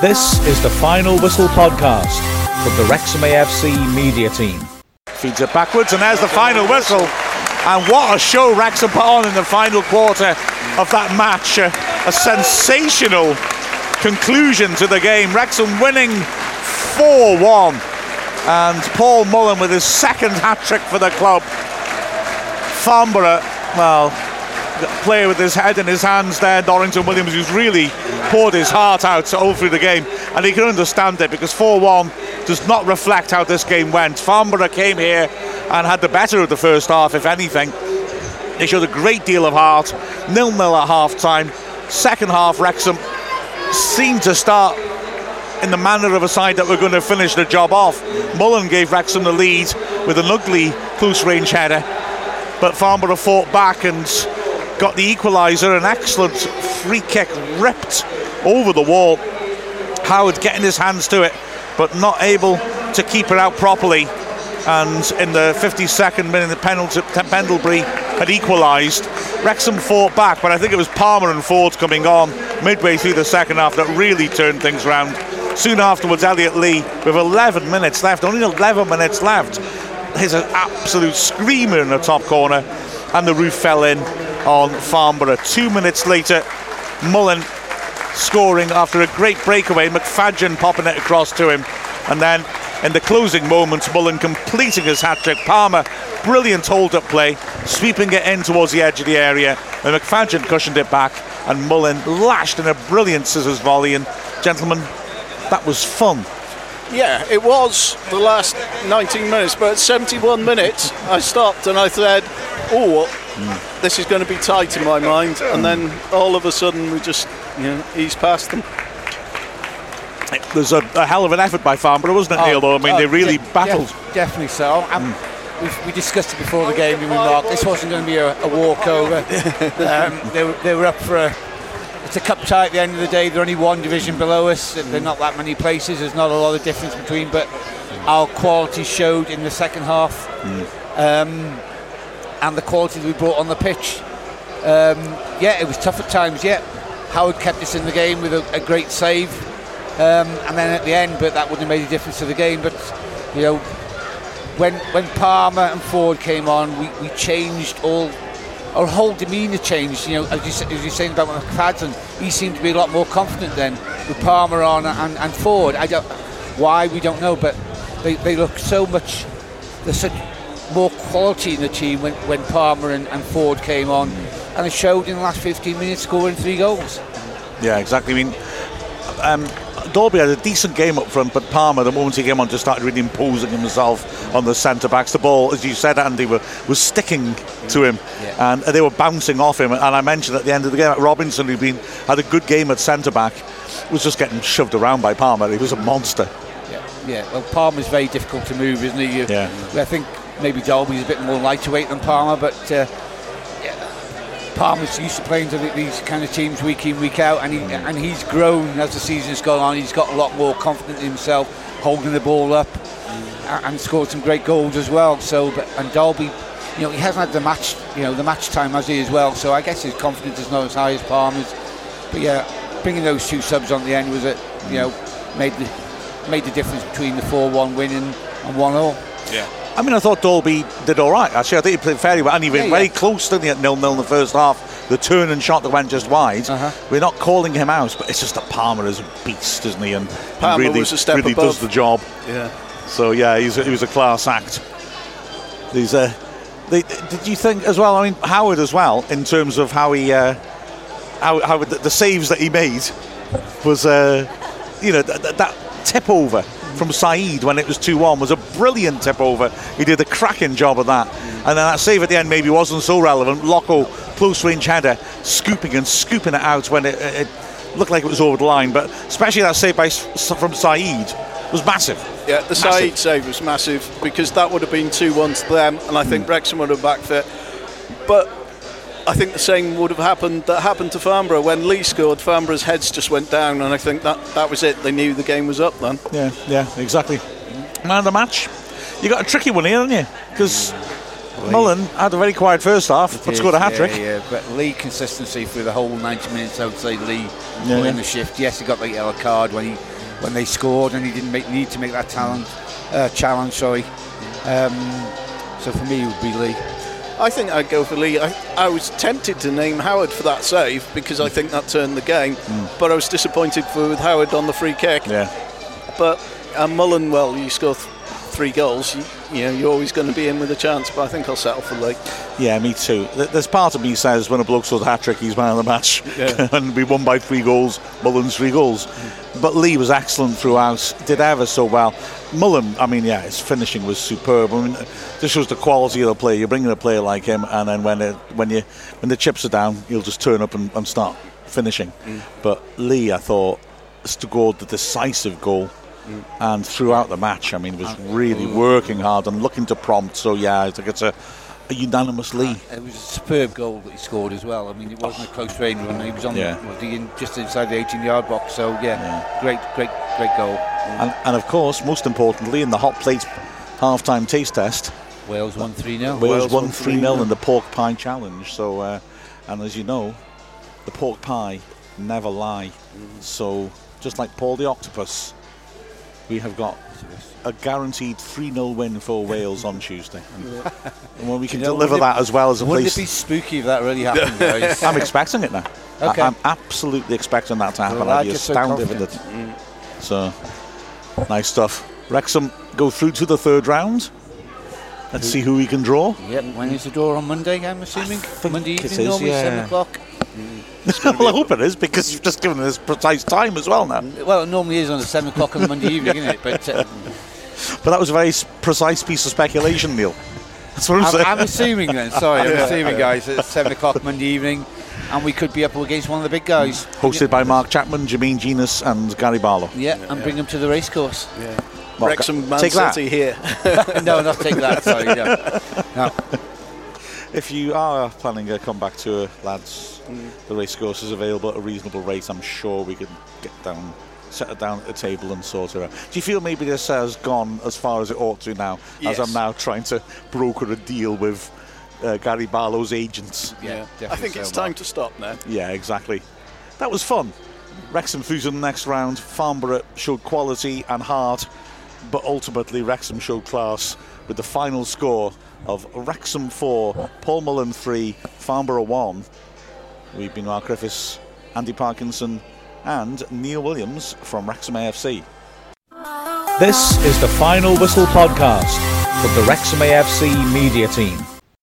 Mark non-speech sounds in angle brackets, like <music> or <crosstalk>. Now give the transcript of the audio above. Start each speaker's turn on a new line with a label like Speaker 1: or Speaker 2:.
Speaker 1: This is the Final Whistle podcast from the Wrexham AFC media team.
Speaker 2: Feeds it backwards, and there's the final whistle. And what a show Wrexham put on in the final quarter of that match. A, a sensational conclusion to the game. Wrexham winning 4 1. And Paul Mullin with his second hat trick for the club. Farnborough, well, player with his head in his hands there, Dorrington Williams, who's really poured his heart out all through the game. And he can understand it because 4 1 does not reflect how this game went. Farnborough came here and had the better of the first half, if anything. They showed a great deal of heart. Nil nil at half time. Second half, Wrexham seemed to start in the manner of a side that were going to finish the job off. Mullin gave Wrexham the lead with an ugly close range header, but Farnborough fought back and got the equaliser. An excellent free kick ripped over the wall. Howard getting his hands to it, but not able to keep it out properly. And in the 52nd minute, the penalty, Pendlebury had equalised. Wrexham fought back, but I think it was Palmer and Ford coming on midway through the second half that really turned things round. Soon afterwards, Elliot Lee, with 11 minutes left, only 11 minutes left, his an absolute screamer in the top corner, and the roof fell in on Farnborough. Two minutes later, Mullin scoring after a great breakaway, McFadzean popping it across to him, and then in the closing moments, Mullin completing his hat trick. Palmer, brilliant hold up play, sweeping it in towards the edge of the area, and McFadzean cushioned it back, and Mullin lashed in a brilliant scissors volley. And gentlemen, that was fun.
Speaker 3: Yeah, it was the last 19 minutes, but at 71 minutes, I stopped and I said, "Oh, mm. this is going to be tight in my mind." And then all of a sudden, we just you know eased past them.
Speaker 2: There's a, a hell of an effort by Farnborough, wasn't it,
Speaker 4: Oh,
Speaker 2: Neil? Though I mean,
Speaker 4: oh,
Speaker 2: they really
Speaker 4: de-
Speaker 2: battled.
Speaker 4: def- definitely so. Um, we've, we discussed it before the game. We remarked this wasn't going to be a, a walkover. <laughs> um, they, were, they were up for a. It's a cup tie at the end of the day. They're only one division below us. They're not that many places. There's not a lot of difference between, but our quality showed in the second half, um, and the quality we brought on the pitch. Um, yeah, it was tough at times. Yeah, Howard kept us in the game with a, a great save. Um, and then at the end, but that wouldn't have made a difference to the game. But you know, when when Palmer and Ford came on, we, we changed all. Our whole demeanour changed. You know, as you as you're saying about McFadden, he seemed to be a lot more confident then with Palmer on and, and Ford. I don't why we don't know, but they, they look so much. There's such more quality in the team when, when Palmer and, and Ford came on, and it showed in the last 15 minutes, scoring three goals.
Speaker 2: Yeah, exactly. I mean, um, Dolby had a decent game up front, but Palmer, the moment he came on, just started really imposing himself on the centre backs. The ball, as you said, Andy, were, was sticking to him,
Speaker 4: Yeah.
Speaker 2: and they were bouncing off him. And I mentioned at the end of the game, Robinson, who'd been had a good game at centre back, was just getting shoved around by Palmer. He was a monster.
Speaker 4: Yeah, yeah. Well, Palmer's very difficult to move, isn't he? You-
Speaker 2: Yeah.
Speaker 4: I think maybe Dolby's a bit more lightweight than Palmer, but uh, yeah, Palmer's used to playing to these kind of teams week in, week out, and he mm. and he's grown as the season's gone on. He's got a lot more confidence in himself, holding the ball up, mm. a- and scored some great goals as well. So, but and Dolby. You know, he hasn't had the match, you know, the match time has he as well. So I guess his confidence is not as high as Palmer's. But yeah, bringing those two subs on the end was it, you mm. know, made the made the difference between the 4-1 win and, and 1-0.
Speaker 2: I mean, I thought Dolby did all right. Actually, I think he played fairly well, and he went
Speaker 4: Yeah,
Speaker 2: very
Speaker 4: yeah.
Speaker 2: close, didn't he, at nil-nil in the first half. The turn and shot that went just wide.
Speaker 4: Uh-huh.
Speaker 2: We're not calling him out, but it's just that Palmer is a beast, isn't he? And he
Speaker 3: Palmer
Speaker 2: really,
Speaker 3: was a step
Speaker 2: really
Speaker 3: above.
Speaker 2: does the job.
Speaker 3: Yeah.
Speaker 2: So yeah, he's a, he was a class act. He's a. They, did you think as well? I mean, Howard as well, in terms of how he, uh, how, how the, the saves that he made was, uh, you know, th- th- that tip over from Saeed when it was 2-1 was a brilliant tip over. He did a cracking job of that. And then that save at the end maybe wasn't so relevant. Loco, close range header, scooping and scooping it out when it, it looked like it was over the line. But especially that save by, from Saeed was massive.
Speaker 3: Yeah, the
Speaker 2: Massive.
Speaker 3: side save was massive because that would have been 2 1 to them, and I think hmm. Wrexham would have backed it. But I think the same would have happened that happened to Farnborough. When Lee scored, Farnborough's heads just went down, and I think that, that was it. They knew the game was up then.
Speaker 2: Yeah, yeah, exactly. Man of the match. You got a tricky one here, haven't you? Because Mullin had a very quiet first half, but scored a hat trick.
Speaker 4: Yeah, yeah, but Lee consistency through the whole 90 minutes, I would say Lee
Speaker 2: Yeah,
Speaker 4: put
Speaker 2: yeah.
Speaker 4: in the shift. Yes, he got the yellow card when he when they scored, and he didn't make, need to make that talent uh, challenge. Sorry. Um, so for me, it would be Lee.
Speaker 3: I think I'd go for Lee. I, I was tempted to name Howard for that save because I think that turned the game, hmm. but I was disappointed for, with Howard on the free kick.
Speaker 2: Yeah.
Speaker 3: But and Mullin, well, you score th- three goals, you, you know, you're always going to be in with a chance. But I think I'll settle for Lee.
Speaker 2: Yeah, me too. There's part of me says when a bloke scores a hat trick, he's man of the match, <laughs> and we won by three goals. Mullin's three goals, but Lee was excellent throughout. Did ever so well. Mullen, I mean, yeah, his finishing was superb. I mean, this shows the quality of the player. You're bringing a player like him, and then when it, when you when the chips are down, he'll just turn up and, and start finishing. Mm. But Lee, I thought, scored the decisive goal. And throughout the match, I mean, was really working hard and looking to prompt. So yeah, I think it's a, a unanimous Lee.
Speaker 4: It was a superb goal that he scored as well. I mean, it wasn't a close range run. He was on
Speaker 2: Yeah.
Speaker 4: was he in, just inside the 18-yard box. So yeah, great, great, great goal.
Speaker 2: And, and of course, most importantly, in the hot plate half-time taste test,
Speaker 4: Wales won 3-0.
Speaker 2: Wales,
Speaker 3: Wales
Speaker 2: won
Speaker 3: won
Speaker 2: 3 0 in the pork pie challenge. So, uh, and as you know, the pork pie never lie. So, just like Paul the Octopus, we have got a guaranteed 3 0 win for Wales on Tuesday. And when we can
Speaker 4: You know,
Speaker 2: deliver
Speaker 4: wouldn't it-
Speaker 2: that as well as a
Speaker 4: Wouldn't
Speaker 2: place.
Speaker 4: it be spooky if that really happened, <laughs> guys?
Speaker 2: I'm expecting it now.
Speaker 4: Okay.
Speaker 2: I, am absolutely expecting that to happen.
Speaker 4: Well,
Speaker 2: I'd be
Speaker 4: just so
Speaker 2: astounded if it. Mm. So, nice stuff. Wrexham go through to the third round. Let's see who we can draw.
Speaker 4: Yep. When is the door on Monday? I'm assuming Monday evening, normally
Speaker 2: yeah.
Speaker 4: seven o'clock.
Speaker 2: Well, I hope it is because you've just given us precise time as well now.
Speaker 4: Well, it normally is on the seven o'clock on Monday <laughs> evening, isn't it? But uh,
Speaker 2: But that was a very precise piece of speculation, Neil. That's what I'm,
Speaker 4: I'm,
Speaker 2: saying.
Speaker 4: I'm assuming then. Sorry, I'm <laughs> assuming, guys, at seven o'clock Monday evening, and we could be up against one of the big guys.
Speaker 2: Hosted by Mark Chapman, Jermaine Jenas, and Gary Barlow.
Speaker 4: Yeah, and bring them to the racecourse.
Speaker 2: Mark,
Speaker 3: Wrexham, Man
Speaker 2: take that.
Speaker 3: Here. <laughs>
Speaker 4: no, not take that. Sorry, no. no.
Speaker 2: If you are planning a comeback tour, lads, the racecourse is available at a reasonable rate. I'm sure we can get down, set it down at the table and sort it out. Do you feel maybe this has gone as far as it ought to now,
Speaker 3: Yes.
Speaker 2: as I'm now trying to broker a deal with uh, Gary Barlow's agents?
Speaker 4: Yeah,
Speaker 3: I think
Speaker 4: so,
Speaker 3: it's
Speaker 4: Mark.
Speaker 3: time to stop now.
Speaker 2: Yeah, exactly. That was fun. Wrexham through to the next round. Farnborough showed quality and heart, but ultimately Wrexham showed class with the final score of Wrexham 4, Paul Mullin 3, Farnborough 1. We've been Mark Griffiths, Andy Parkinson, and Neil Williams from Wrexham AFC.
Speaker 1: This is the Final Whistle podcast from the Wrexham AFC media team.